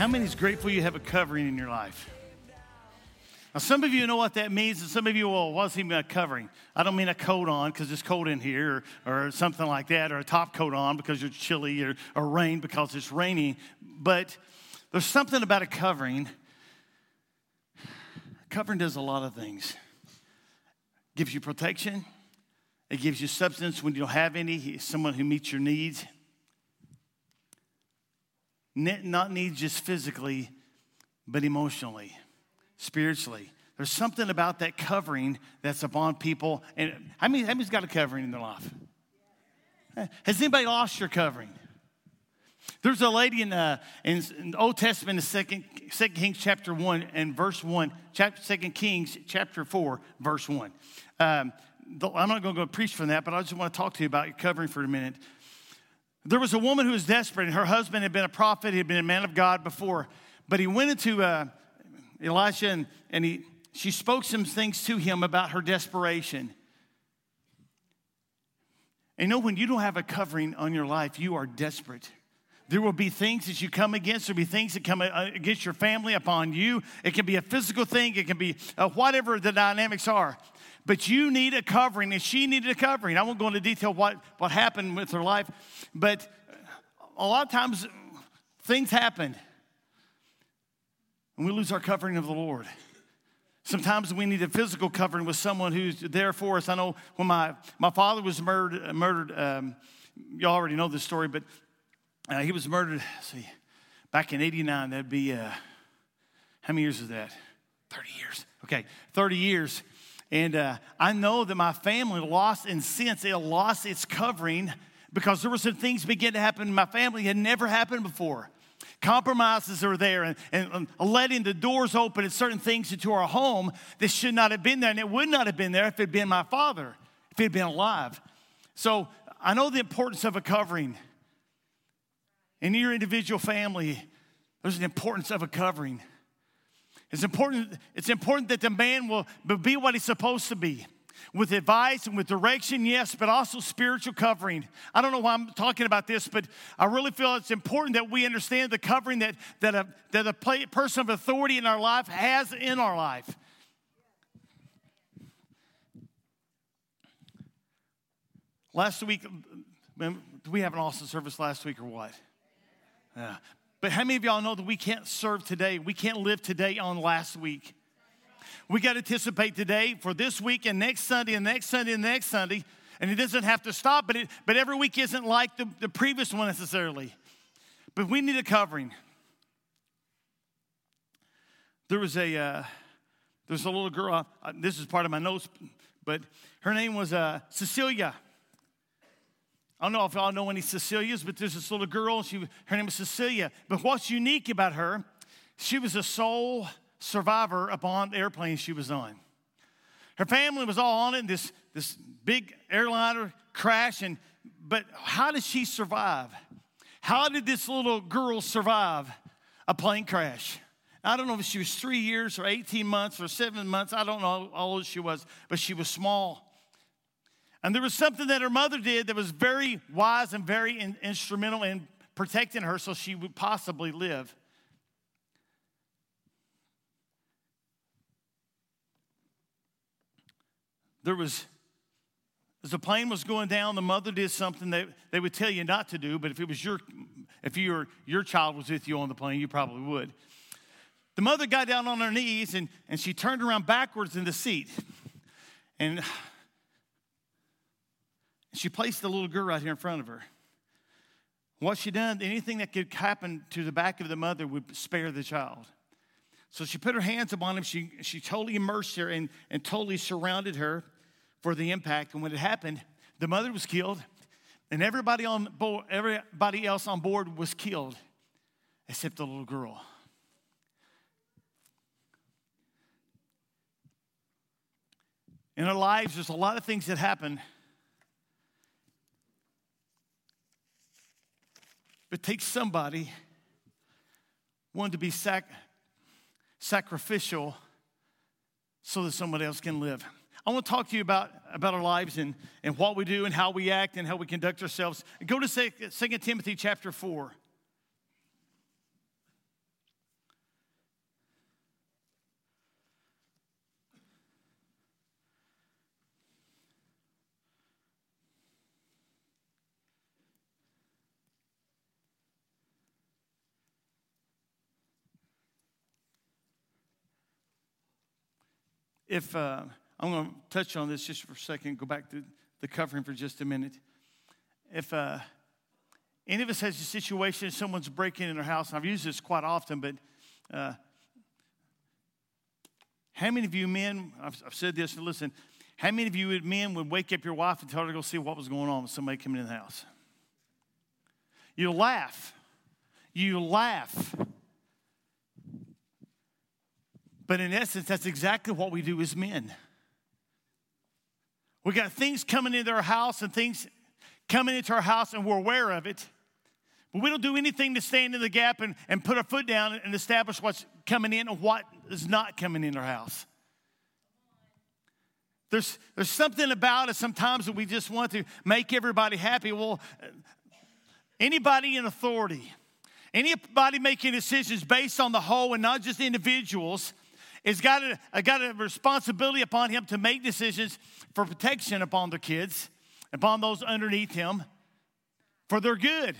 How many is grateful you have a covering in your life? Now, some of you know what that means, and some of you, well, what's even a covering? I don't mean a coat on because it's cold in here, or, or, something like that, or a top coat on because it's chilly, or, or rain because it's raining. But there's something about a covering. covering does a lot of things. It gives you protection. It gives you substance when you don't have any. Someone who meets your needs. Not needs just physically, but emotionally spiritually. There's something about that covering that's upon people. And many, how many's got a covering in their life? Has anybody lost your covering? There's a lady in, uh, in, the Old Testament, in Second, Second Kings chapter 1 and verse 1, chapter, Second Kings chapter 4, verse 1. Um, I'm not going to go preach from that, but I just want to talk to you about your covering for a minute. There was a woman who was desperate, and her husband had been a prophet, he had been a man of God before, but he went into uh, Elisha, and, and he, she spoke some things to him about her desperation. And you know, when you don't have a covering on your life, you are desperate. There will be things that you come against. There'll be things that come against your family upon you. It can be a physical thing. It can be uh, whatever the dynamics are. But you need a covering, and she needed a covering. I won't go into detail what, what happened with her life, but a lot of times things happen and we lose our covering of the Lord. Sometimes we need a physical covering with someone who's there for us. I know when my, my father was murdered, murdered um, you already know this story, but uh, he was murdered, see, back in 89. That'd be, uh, how many years is that? 30 years. Okay, 30 years. And uh, I know that my family lost, in sense, it lost its covering because there were some things begin to happen in my family had never happened before. Compromises are there and, and, letting the doors open and certain things into our home that should not have been there. And it would not have been there if it had been my father, if he had been alive. So I know the importance of a covering. In your individual family, there's an importance of a covering. It's important, it's important that the man will be what he's supposed to be with advice and with direction, yes, but also spiritual covering. I don't know why I'm talking about this, but I really feel it's important that we understand the covering that, that, a, that a person of authority in our life has in our life. Last week, we have an awesome service last week or what? Yeah. But how many of y'all know that we can't serve today? We can't live today on last week. We got to anticipate today for this week and next Sunday and next Sunday and next Sunday. And it doesn't have to stop, but, it, but every week isn't like the, the previous one necessarily. But we need a covering. There was a, uh, there's a little girl, uh, this is part of my notes, but her name was uh, Cecilia. I don't know if y'all know any Cecilias, but there's this little girl. She, her name is Cecilia. But what's unique about her, she was a sole survivor upon the airplane she was on. Her family was all on it, this, this big airliner crash, and, but how did she survive? How did this little girl survive a plane crash? I don't know if she was three years or 18 months or seven months. I don't know how old she was, but she was small. And there was something that her mother did that was very wise and very in, instrumental in protecting her so she would possibly live. there was as the plane was going down, the mother did something that they would tell you not to do, but if it was your if your your child was with you on the plane, you probably would. The mother got down on her knees and, and she turned around backwards in the seat. And she placed the little girl right here in front of her. What she done, anything that could happen to the back of the mother would spare the child. So she put her hands upon him. She, she totally immersed her and, and totally surrounded her for the impact. And when it happened, the mother was killed, and everybody, on everybody else on board was killed except the little girl. In our lives, there's a lot of things that happen. It takes somebody one to be sac- sacrificial so that somebody else can live. I want to talk to you about, about our lives and, and what we do and how we act and how we conduct ourselves. Go to 2 Timothy chapter 4. If uh, I'm going to touch on this just for a second, go back to the covering for just a minute. If uh, any of us has a situation, someone's breaking in their house, and I've used this quite often, but uh, how many of you men, I've, I've said this, listen, how many of you men would wake up your wife and tell her to go see what was going on with somebody coming in the house? You laugh. You laugh. But in essence, that's exactly what we do as men. We got things coming into our house and things coming into our house, and we're aware of it. But we don't do anything to stand in the gap and, and put our foot down and establish what's coming in and what is not coming in our house. There's, there's something about us sometimes that we just want to make everybody happy. Well, anybody in authority, anybody making decisions based on the whole and not just individuals, has got a, got a responsibility upon him to make decisions for protection upon their kids, upon those underneath him, for their good.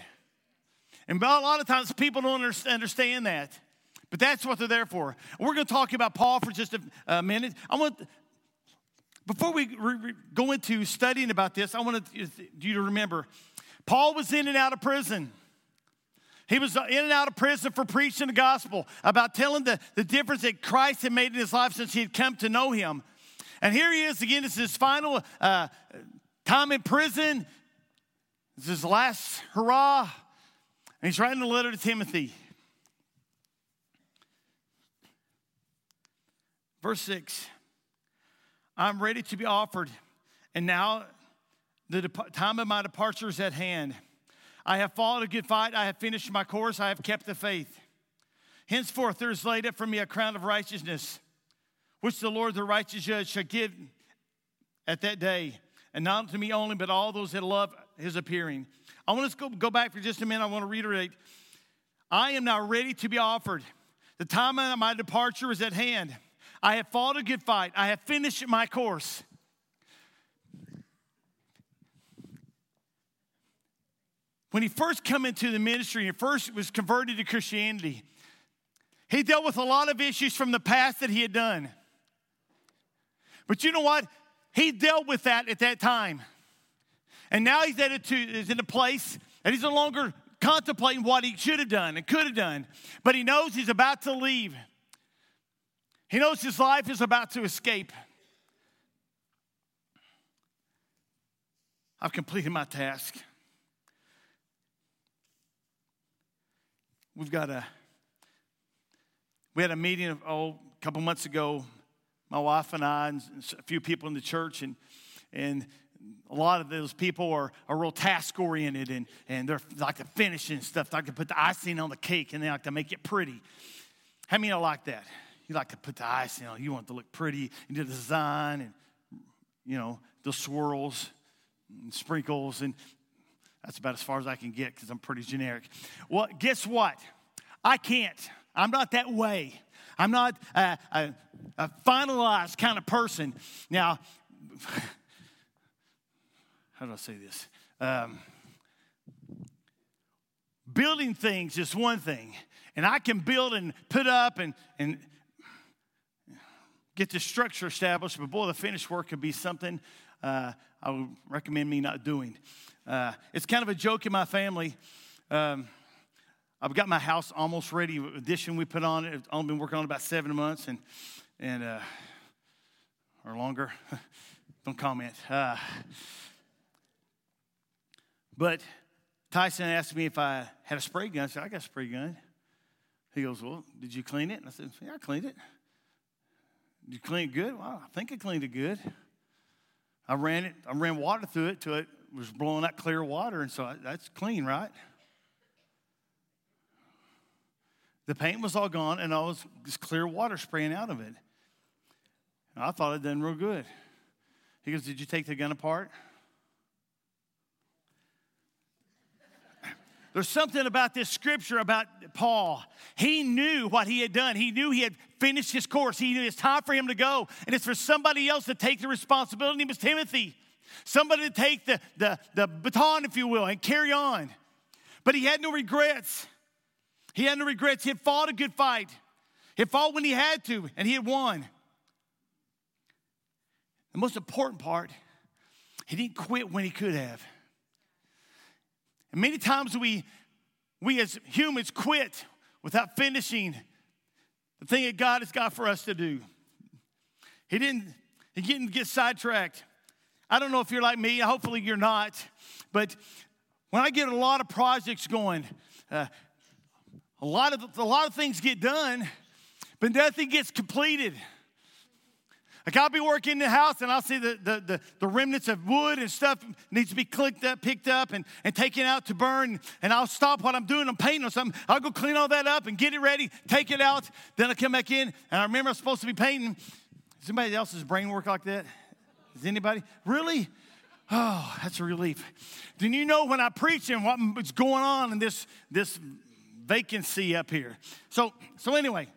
And a lot of times people don't understand that. But that's what they're there for. We're going to talk about Paul for just a, a minute. I want, before we re- re- go into studying about this, I want you to remember Paul was in and out of prison. He was in and out of prison for preaching the gospel, about telling the, the difference that Christ had made in his life since he had come to know him. And here he is again. It's his final uh, time in prison. It's his last hurrah. And he's writing a letter to Timothy. Verse 6 I'm ready to be offered, and now the time of my departure is at hand. I have fought a good fight, I have finished my course, I have kept the faith. Henceforth, there is laid up for me a crown of righteousness, which the Lord, the righteous judge, shall give at that day, and not to me only, but all those that love his appearing. I want to go, go back for just a minute. I want to reiterate I am now ready to be offered. The time of my departure is at hand. I have fought a good fight. I have finished my course. When he first come into the ministry and first was converted to Christianity, he dealt with a lot of issues from the past that he had done. But you know what? He dealt with that at that time. And now he's at a, is in a place that he's no longer contemplating what he should have done and could have done. But he knows he's about to leave. He knows his life is about to escape. I've completed my task. We've got a, we had a meeting of, oh, a couple months ago, my wife and I, and a few people in the church, and, and a lot of those people are, are real task oriented and, and they're like to finish and stuff. They like to put the icing on the cake and they like to make it pretty. How many are like that? you like to put the icing on. You want it to look pretty. You do the design and, you know, the swirls and sprinkles. And that's about as far as I can get because I'm pretty generic. Well, guess what? I can't. I'm not that way. I'm not a, a, a finalized kind of person. Now, how do I say this? Um, building things is one thing, and I can build and put up and, and get the structure established, but boy, the finished work could be something uh, I would recommend me not doing. Uh, it's kind of a joke in my family. Um, I've got my house almost ready. Addition we put on it. I've only been working on it about seven months and and uh, or longer. Don't comment. Uh, but Tyson asked me if I had a spray gun. I said, I got a spray gun. He goes, Well, did you clean it? And I said, Yeah, I cleaned it. Did you clean it good? Well, I think I cleaned it good. I ran it, I ran water through it till it was blowing out clear water, and so I, that's clean, right? The paint was all gone, and all was just clear water spraying out of it. And I thought I'd done real good. He goes, Did you take the gun apart? There's something about this scripture about Paul. He knew what he had done. He knew he had finished his course. He knew it's time for him to go. And it's for somebody else to take the responsibility. It was Timothy. Somebody to take the, the, the baton, if you will, and carry on. But he had no regrets. He had no regrets. He had fought a good fight. He had fought when he had to, and he had won. The most important part, he didn't quit when he could have. And many times we, we as humans quit without finishing the thing that God has got for us to do. He didn't, he didn't get sidetracked. I don't know if you're like me, hopefully you're not, but when I get a lot of projects going, uh, a, lot of, a lot of things get done, but nothing gets completed. Like I'll be working in the house and I'll see the, the, the, the, remnants of wood and stuff needs to be clicked up, picked up and, and taken out to burn. And I'll stop what I'm doing. I'm painting or something. I'll go clean all that up and get it ready, take it out. Then I come back in and I remember I'm supposed to be painting. Does anybody else's brain work like that? Is anybody? Really? Oh, that's a relief. Then you know when I preach and what's going on in this, this vacancy up here. So, so anyway,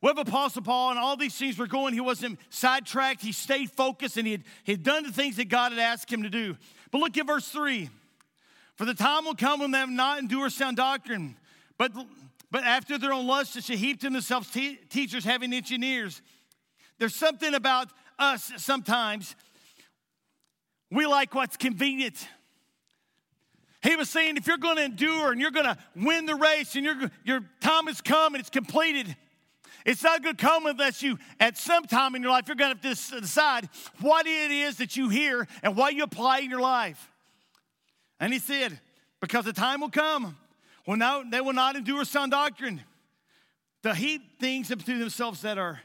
with Apostle Paul and all these things were going, he wasn't sidetracked. He stayed focused and he had, he had done the things that God had asked him to do. But look at verse 3. For the time will come when they have not endure sound doctrine, but, but after their own lust, they shall heap to themselves te- teachers having itching ears. There's something about us sometimes, we like what's convenient. He was saying, if you're going to endure and you're going to win the race and your, your time has come and it's completed, it's not going to come unless you, at some time in your life, you're going to have to decide what it is that you hear and what you apply in your life. And he said, because the time will come when now they will not endure sound doctrine. They'll heap things up to themselves that are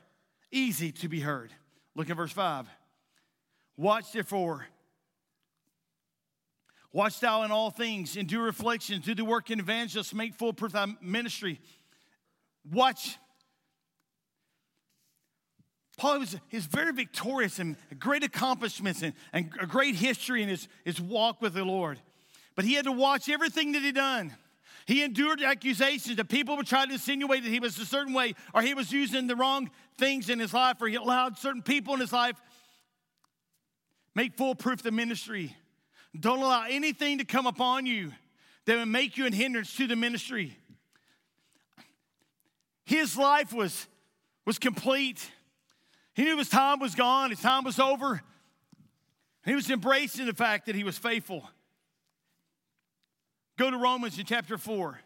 easy to be heard. Look at verse 5. Watch therefore. Watch thou in all things, endure reflections, do the work in evangelists, make full proof thy ministry. Watch Paul was he's very victorious and great accomplishments and, and a great history in his, his walk with the Lord. But he had to watch everything that he done. He endured accusations that people would try to insinuate that he was a certain way or he was using the wrong things in his life or he allowed certain people in his life make full proof the ministry. Don't allow anything to come upon you that would make you a hindrance to the ministry. His life was, was complete. He knew his time was gone, his time was over. He was embracing the fact that he was faithful. Go to Romans in chapter 4.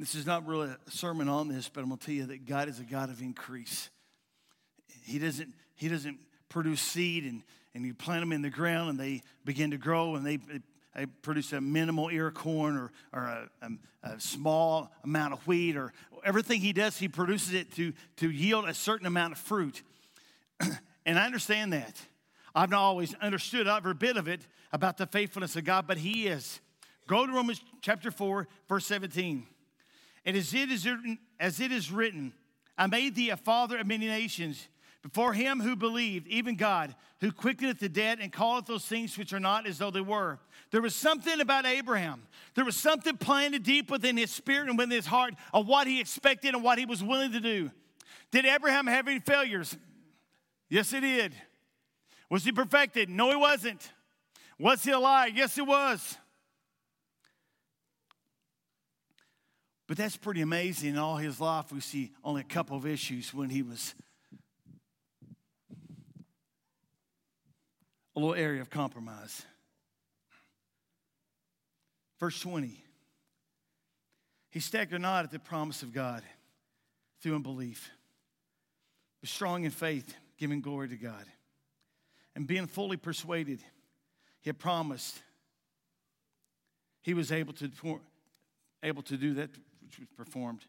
This is not really a sermon on this, but I'm going to tell you that God is a God of increase. He doesn't, he doesn't produce seed and, and you plant them in the ground and they begin to grow and they, they produce a minimal ear of corn or, or a, a, a, small amount of wheat or everything he does, he produces it to, to yield a certain amount of fruit. and I understand that. I've not always understood every bit of it about the faithfulness of God, but he is. Go to Romans chapter 4, verse 17. And as it is written, as it is written, I made thee a father of many nations before him who believed, even God, who quickeneth the dead and calleth those things which are not as though they were. There was something about Abraham. There was something planted deep within his spirit and within his heart of what he expected and what he was willing to do. Did Abraham have any failures? Yes, he did. Was he perfected? No, he wasn't. Was he alive? Yes, he was. But that's pretty amazing. In all his life, we see only a couple of issues when he was a little area of compromise. Verse 20. He staggered not at the promise of God through unbelief, but strong in faith, giving glory to God. And being fully persuaded, he had promised he was able to, able to do that which was performed.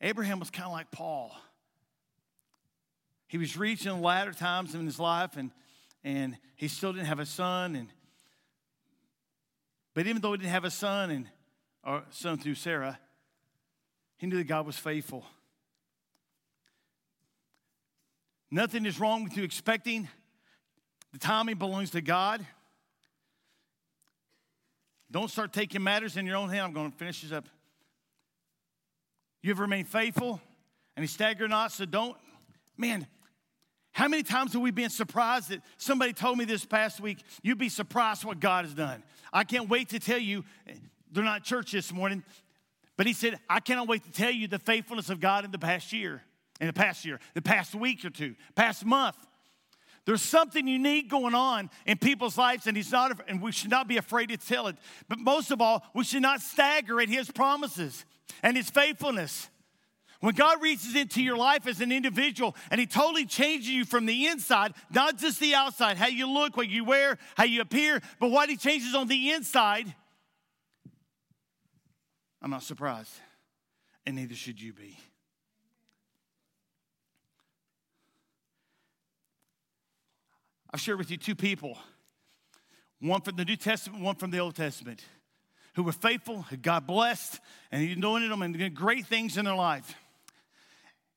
Abraham was kind of like Paul. He was reaching latter times in his life, and, and he still didn't have a son. And, but even though he didn't have a son, and or son through Sarah, he knew that God was faithful. Nothing is wrong with you expecting The timing belongs to God. Don't start taking matters in your own hand. I'm going to finish this up. You have remained faithful, and he staggered not, so don't. Man, how many times have we been surprised that somebody told me this past week, you'd be surprised what God has done? I can't wait to tell you, they're not church this morning, but he said, I cannot wait to tell you the faithfulness of God in the past year, in the past year, the past week or two, past month. There's something unique going on in people's lives, and he's not, and we should not be afraid to tell it. But most of all, we should not stagger at his promises and his faithfulness. When God reaches into your life as an individual and He totally changes you from the inside, not just the outside, how you look, what you wear, how you appear, but what He changes on the inside, I'm not surprised. And neither should you be. I've shared with you two people one from the New Testament, one from the Old Testament, who were faithful, who God blessed, and He anointed them and did great things in their life.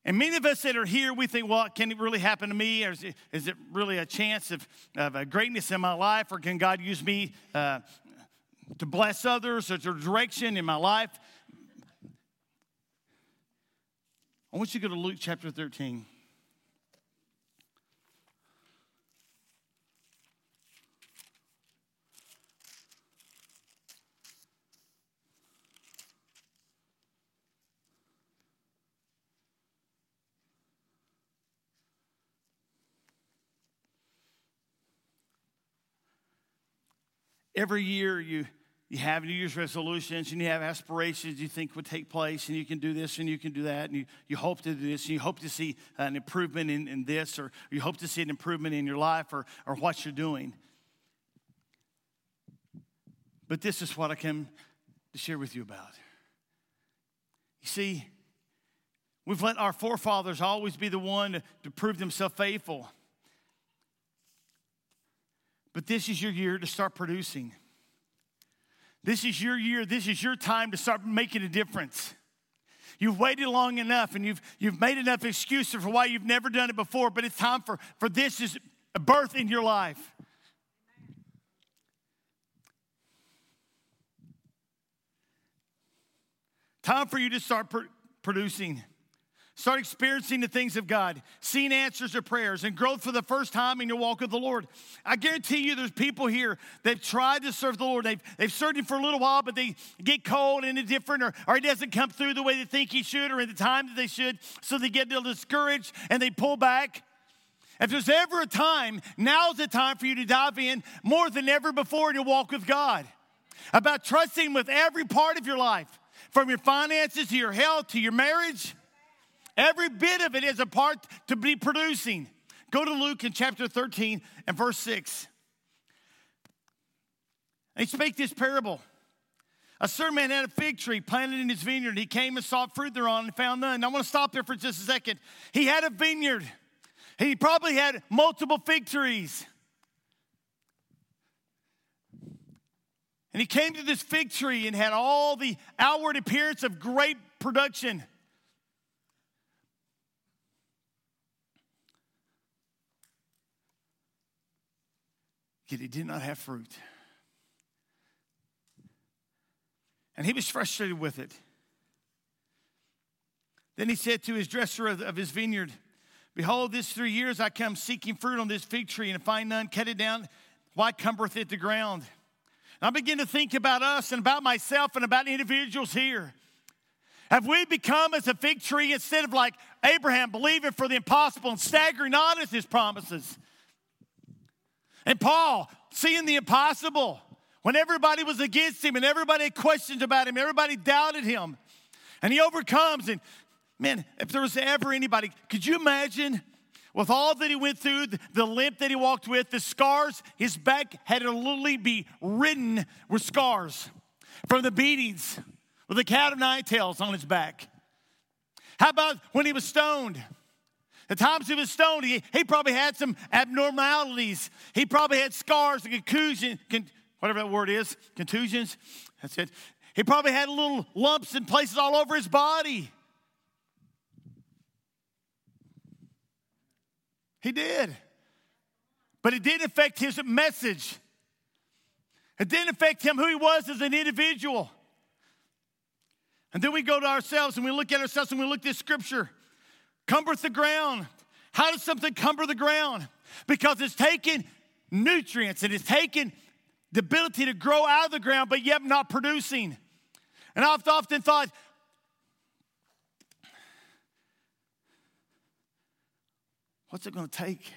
And many of us that are here, we think, well, can it really happen to me? Or is it, is it really a chance of, of a greatness in my life? Or can God use me uh, to bless others or to direction in my life? I want you to go to Luke chapter 13. Every year you you have New Year's resolutions and you have aspirations you think would take place, and you can do this and you can do that, and you, you hope to do this, and you hope to see an improvement in, in this, or you hope to see an improvement in your life or, or what you're doing. But this is what I came to share with you about. You see, we've let our forefathers always be the one to, to prove themselves faithful. But this is your year to start producing. This is your year. This is your time to start making a difference. You've waited long enough and you've, you've made enough excuses for why you've never done it before, but it's time for, for this is a birth in your life. Time for you to start pr- producing. Start experiencing the things of God, seeing answers to prayers, and growth for the first time in your walk with the Lord. I guarantee you there's people here that tried to serve the Lord. They've, they've served Him for a little while, but they get cold and indifferent, or, or He doesn't come through the way they think He should or in the time that they should. So they get a little discouraged and they pull back. If there's ever a time, now's the time for you to dive in more than ever before in your walk with God. About trusting with every part of your life, from your finances to your health to your marriage Every bit of it is a part to be producing. Go to Luke in chapter 13 and verse 6. And he spake this parable. A certain man had a fig tree planted in his vineyard. He came and sought fruit thereon and found none. I want to stop there for just a second. He had a vineyard. He probably had multiple fig trees. And he came to this fig tree and had all the outward appearance of great production. Yet he did not have fruit. And he was frustrated with it. Then he said to his dresser of, his vineyard, Behold, this three years I come seeking fruit on this fig tree, and find none, cut it down. Why cumbereth it the ground? And I begin to think about us and about myself and about individuals here. Have we become as a fig tree instead of like Abraham, believing for the impossible and staggering not at his promises? And Paul, seeing the impossible, when everybody was against him and everybody had questions about him, everybody doubted him, and he overcomes. And man, if there was ever anybody, could you imagine with all that he went through, the limp that he walked with, the scars, his back had to literally be ridden with scars from the beatings with the cat of nine tails on his back. How about when he was stoned? The times he was stoned, he, he probably had some abnormalities. He probably had scars and contusion, con, whatever that word is, contusions. That's it. He probably had little lumps and places all over his body. He did. but it didn't affect his message. It didn't affect him who he was as an individual. And then we go to ourselves and we look at ourselves and we look at this scripture. Cumbereth the ground. How does something cumber the ground? Because it's taking nutrients and it's taking the ability to grow out of the ground, but yet not producing. And I've often thought, what's it going to take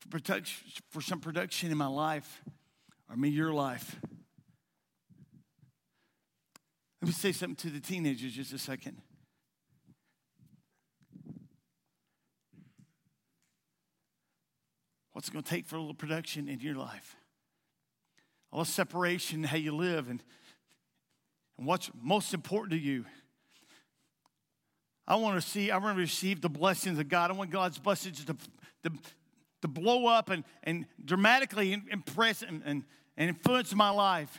for, production, for some production in my life, or me, your life? Let me say something to the teenagers just a second. What's it going to take for a little production in your life? A little separation how you live and, and what's most important to you. I want to see, I want to receive the blessings of God. I want God's blessings to, to, to blow up and, and dramatically impress and, and, and influence my life.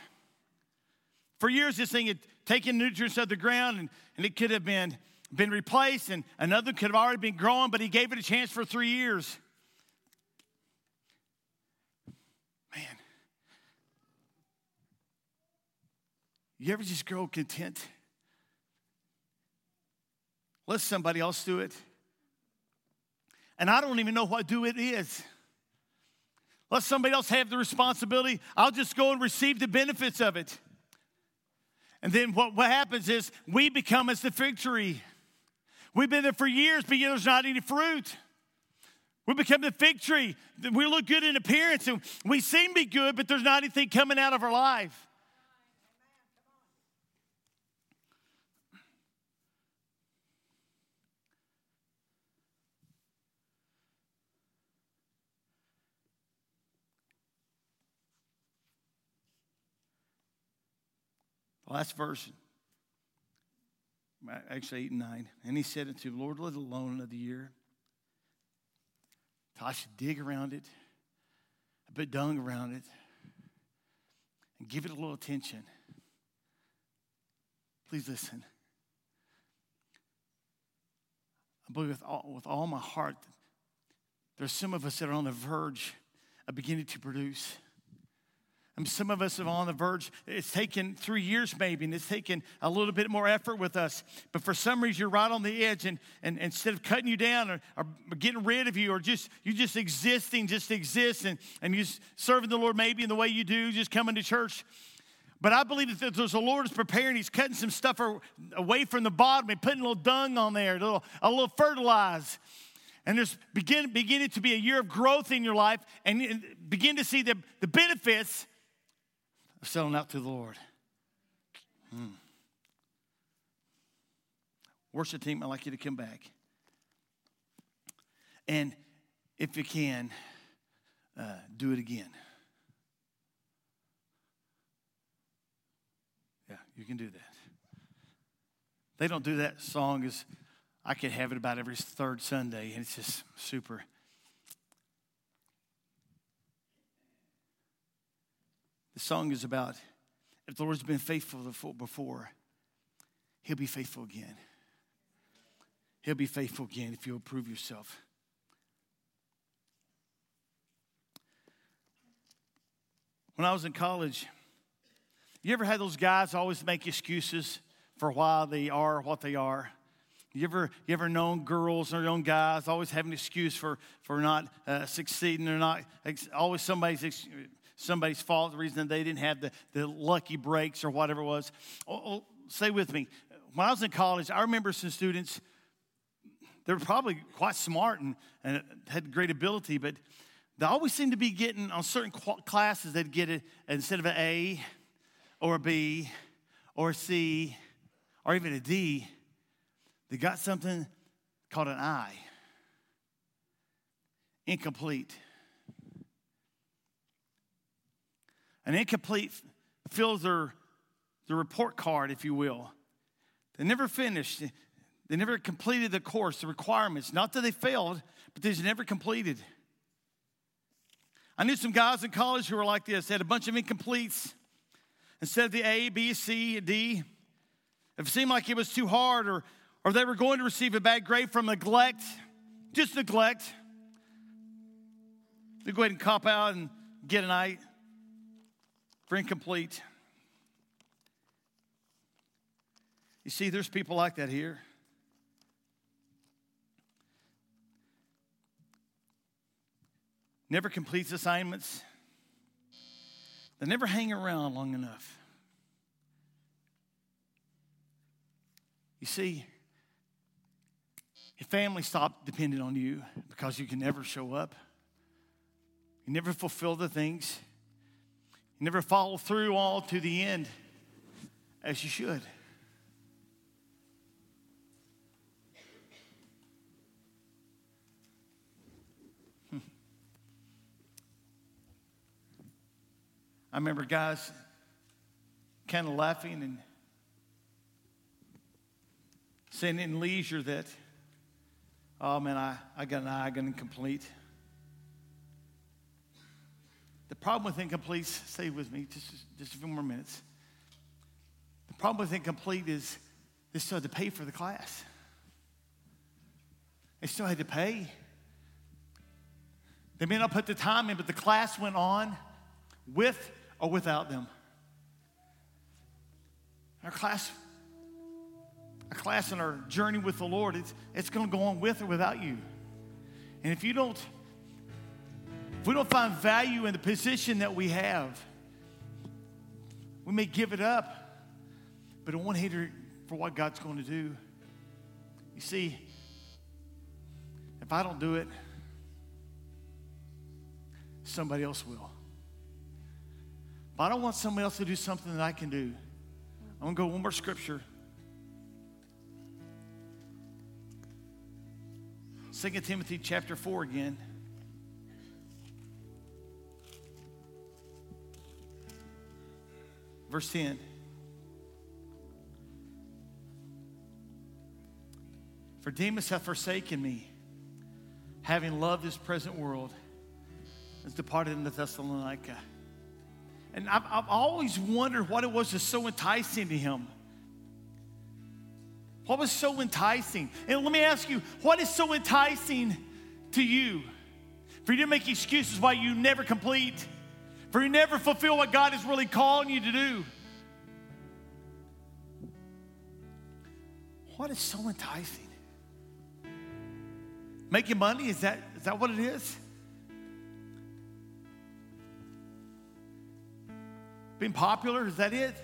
For years, this thing had taken nutrients out of the ground and, and it could have been, been replaced, and another could have already been growing, but he gave it a chance for three years. You ever just grow content? Let somebody else do it. And I don't even know what do it is. Let somebody else have the responsibility. I'll just go and receive the benefits of it. And then what, what happens is we become as the fig tree. We've been there for years, but there's not any fruit. We become the fig tree. We look good in appearance and we seem to be good, but there's not anything coming out of our life. Last verse, actually eight and nine. And he said unto him, Lord, let alone another year. I dig around it, a bit dung around it, and give it a little attention. Please listen. I believe with all, with all my heart, there's some of us that are on the verge of beginning to produce. And some of us are on the verge. It's taken three years maybe, and it's taken a little bit more effort with us. But for some reason, you're right on the edge, and, and instead of cutting you down or, or getting rid of you, or just you just existing, just exist, and, and you serving the Lord maybe in the way you do, just coming to church. But I believe that there's the Lord is preparing. He's cutting some stuff away from the bottom and putting a little dung on there, a little, a little fertilize. And there's begin, beginning to be a year of growth in your life and begin to see the, the benefits selling out to the Lord. Hmm. Worship team, I'd like you to come back. And if you can, uh, do it again. Yeah, you can do that. They don't do that song as I could have it about every third Sunday, and it's just super. The song is about if the Lord's been faithful before, He'll be faithful again. He'll be faithful again if you'll prove yourself. When I was in college, you ever had those guys always make excuses for why they are what they are? You ever, you ever known girls or young guys always have an excuse for, for not uh, succeeding or not, always somebody's somebody's fault, the reason they didn't have the, the lucky breaks or whatever it was. Oh, oh, say with me. When I was in college, I remember some students, they were probably quite smart and, and had great ability, but they always seemed to be getting on certain classes, they'd get it instead of an A or a B or a C or even a D, they got something called an I. Incomplete. An incomplete fills their, their report card, if you will. They never finished. They never completed the course, the requirements. Not that they failed, but they just never completed. I knew some guys in college who were like this. They had a bunch of incompletes. Instead of the A, B, C, D, if it seemed like it was too hard or, or they were going to receive a bad grade from neglect, just neglect, me go ahead and cop out and get an night for incomplete. You see, there's people like that here. Never completes assignments. They never hang around long enough. You see, your family stop depending on you because you can never show up. You never fulfill the things. You never follow through all to the end as you should. Hmm. I remember guys kind of laughing and saying in leisure that, oh man, I, I got an eye, I got incomplete. The problem with incomplete, stay with me just, just a few more minutes. The problem with incomplete is they still had to pay for the class. They still had to pay. They may not put the time in, but the class went on with or without them. Our class, our class and our journey with the Lord, it's, it's going to go on with or without you. And if you don't if we don't find value in the position that we have, we may give it up, but I want hater for what God's going to do. You see, if I don't do it, somebody else will. But I don't want somebody else to do something that I can do. I'm going to go one more scripture. 2 Timothy chapter 4 again. Verse 10. For Demas hath forsaken me, having loved this present world, has departed into Thessalonica. And I've, I've always wondered what it was that's so enticing to him. What was so enticing? And let me ask you, what is so enticing to you? For you to make excuses why you never complete for you never fulfill what God is really calling you to do. What is so enticing? Making money, is that, is that what it is? Being popular, is that it?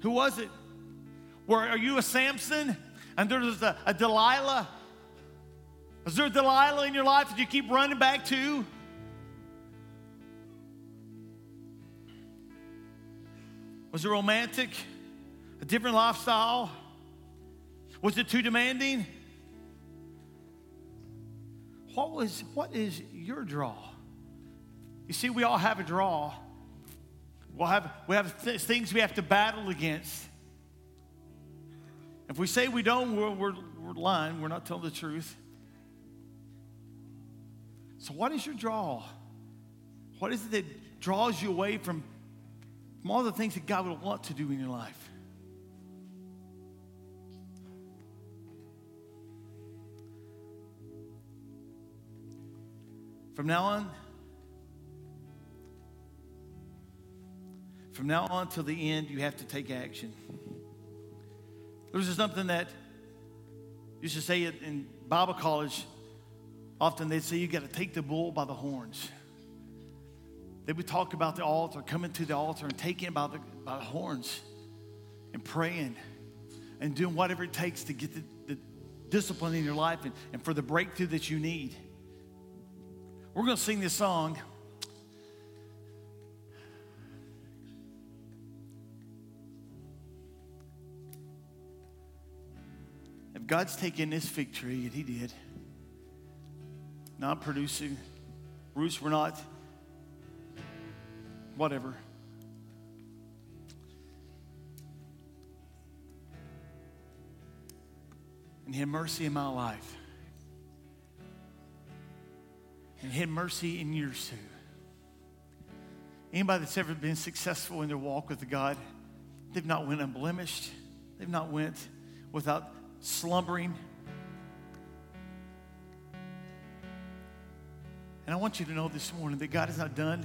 Who was it? Were, are you a Samson? And there's a, a Delilah. Is there a Delilah in your life that you keep running back to? Was it romantic? A different lifestyle? Was it too demanding? What was what is your draw? You see, we all have a draw. We'll have, we have th- things we have to battle against. If we say we don't, we're, we're, we're lying. We're not telling the truth. So, what is your draw? What is it that draws you away from, from all the things that God would want to do in your life? From now on, from now on till the end, you have to take action. There was something that used to say in Bible college. Often they'd say you got to take the bull by the horns. They would talk about the altar, coming to the altar and taking it by the, by the horns and praying and doing whatever it takes to get the, the discipline in your life and, and for the breakthrough that you need. We're going to sing this song. God's taken this fig tree, and He did, not producing, roots were not, whatever. And He had mercy in my life. And He had mercy in yours too. Anybody that's ever been successful in their walk with God, they've not went unblemished. They've not went without slumbering. And I want you to know this morning that God is not done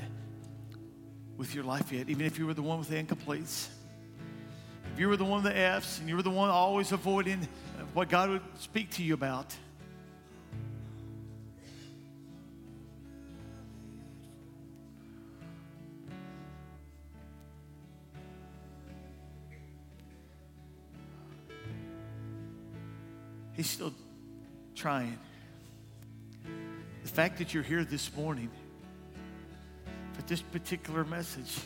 with your life yet, even if you were the one with the incompletes. If you were the one with the F's and you were the one always avoiding what God would speak to you about. He's still trying. The fact that you're here this morning for this particular message.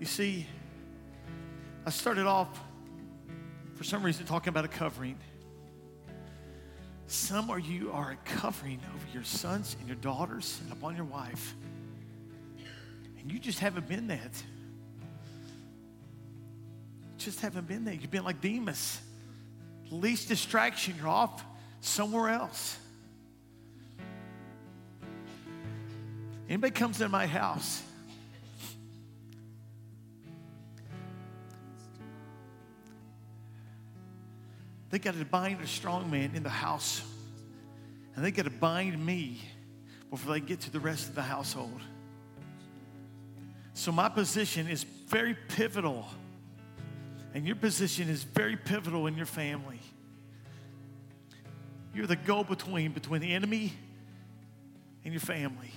You see, I started off for some reason talking about a covering. Some of you are a covering over your sons and your daughters and upon your wife. And you just haven't been that. Just haven't been that. You've been like Demas least distraction, you're off somewhere else. Anybody comes in my house, they got to bind a strong man in the house, and they got to bind me before they get to the rest of the household. So my position is very pivotal and your position is very pivotal in your family. You're the go between between the enemy and your family.